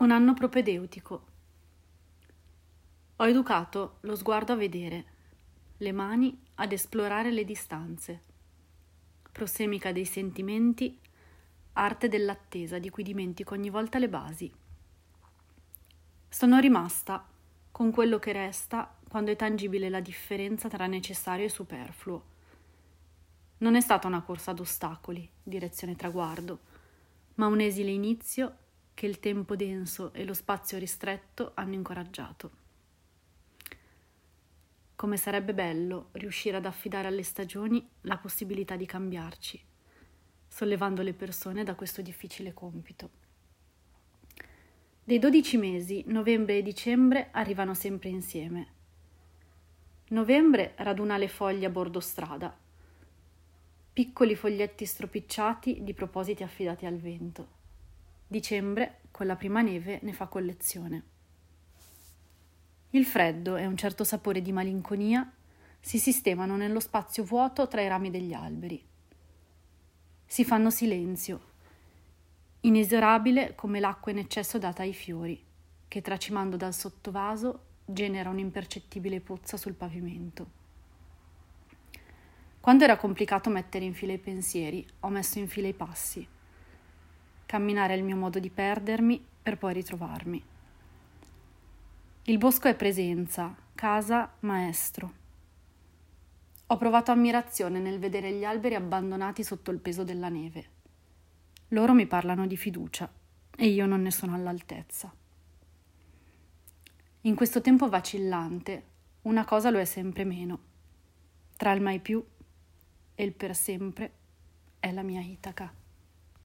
Un anno propedeutico. Ho educato lo sguardo a vedere, le mani ad esplorare le distanze. Prosemica dei sentimenti, arte dell'attesa di cui dimentico ogni volta le basi. Sono rimasta con quello che resta quando è tangibile la differenza tra necessario e superfluo. Non è stata una corsa ad ostacoli, direzione traguardo, ma un esile inizio che il tempo denso e lo spazio ristretto hanno incoraggiato. Come sarebbe bello riuscire ad affidare alle stagioni la possibilità di cambiarci, sollevando le persone da questo difficile compito. Dei dodici mesi, novembre e dicembre arrivano sempre insieme. Novembre raduna le foglie a bordo strada, piccoli foglietti stropicciati di propositi affidati al vento. Dicembre, con la prima neve, ne fa collezione. Il freddo e un certo sapore di malinconia si sistemano nello spazio vuoto tra i rami degli alberi. Si fanno silenzio, inesorabile come l'acqua in eccesso data ai fiori, che tracimando dal sottovaso genera un'impercettibile puzza sul pavimento. Quando era complicato mettere in fila i pensieri, ho messo in fila i passi Camminare il mio modo di perdermi per poi ritrovarmi. Il bosco è presenza, casa, maestro. Ho provato ammirazione nel vedere gli alberi abbandonati sotto il peso della neve. Loro mi parlano di fiducia e io non ne sono all'altezza. In questo tempo vacillante, una cosa lo è sempre meno. Tra il mai più e il per sempre è la mia Itaca.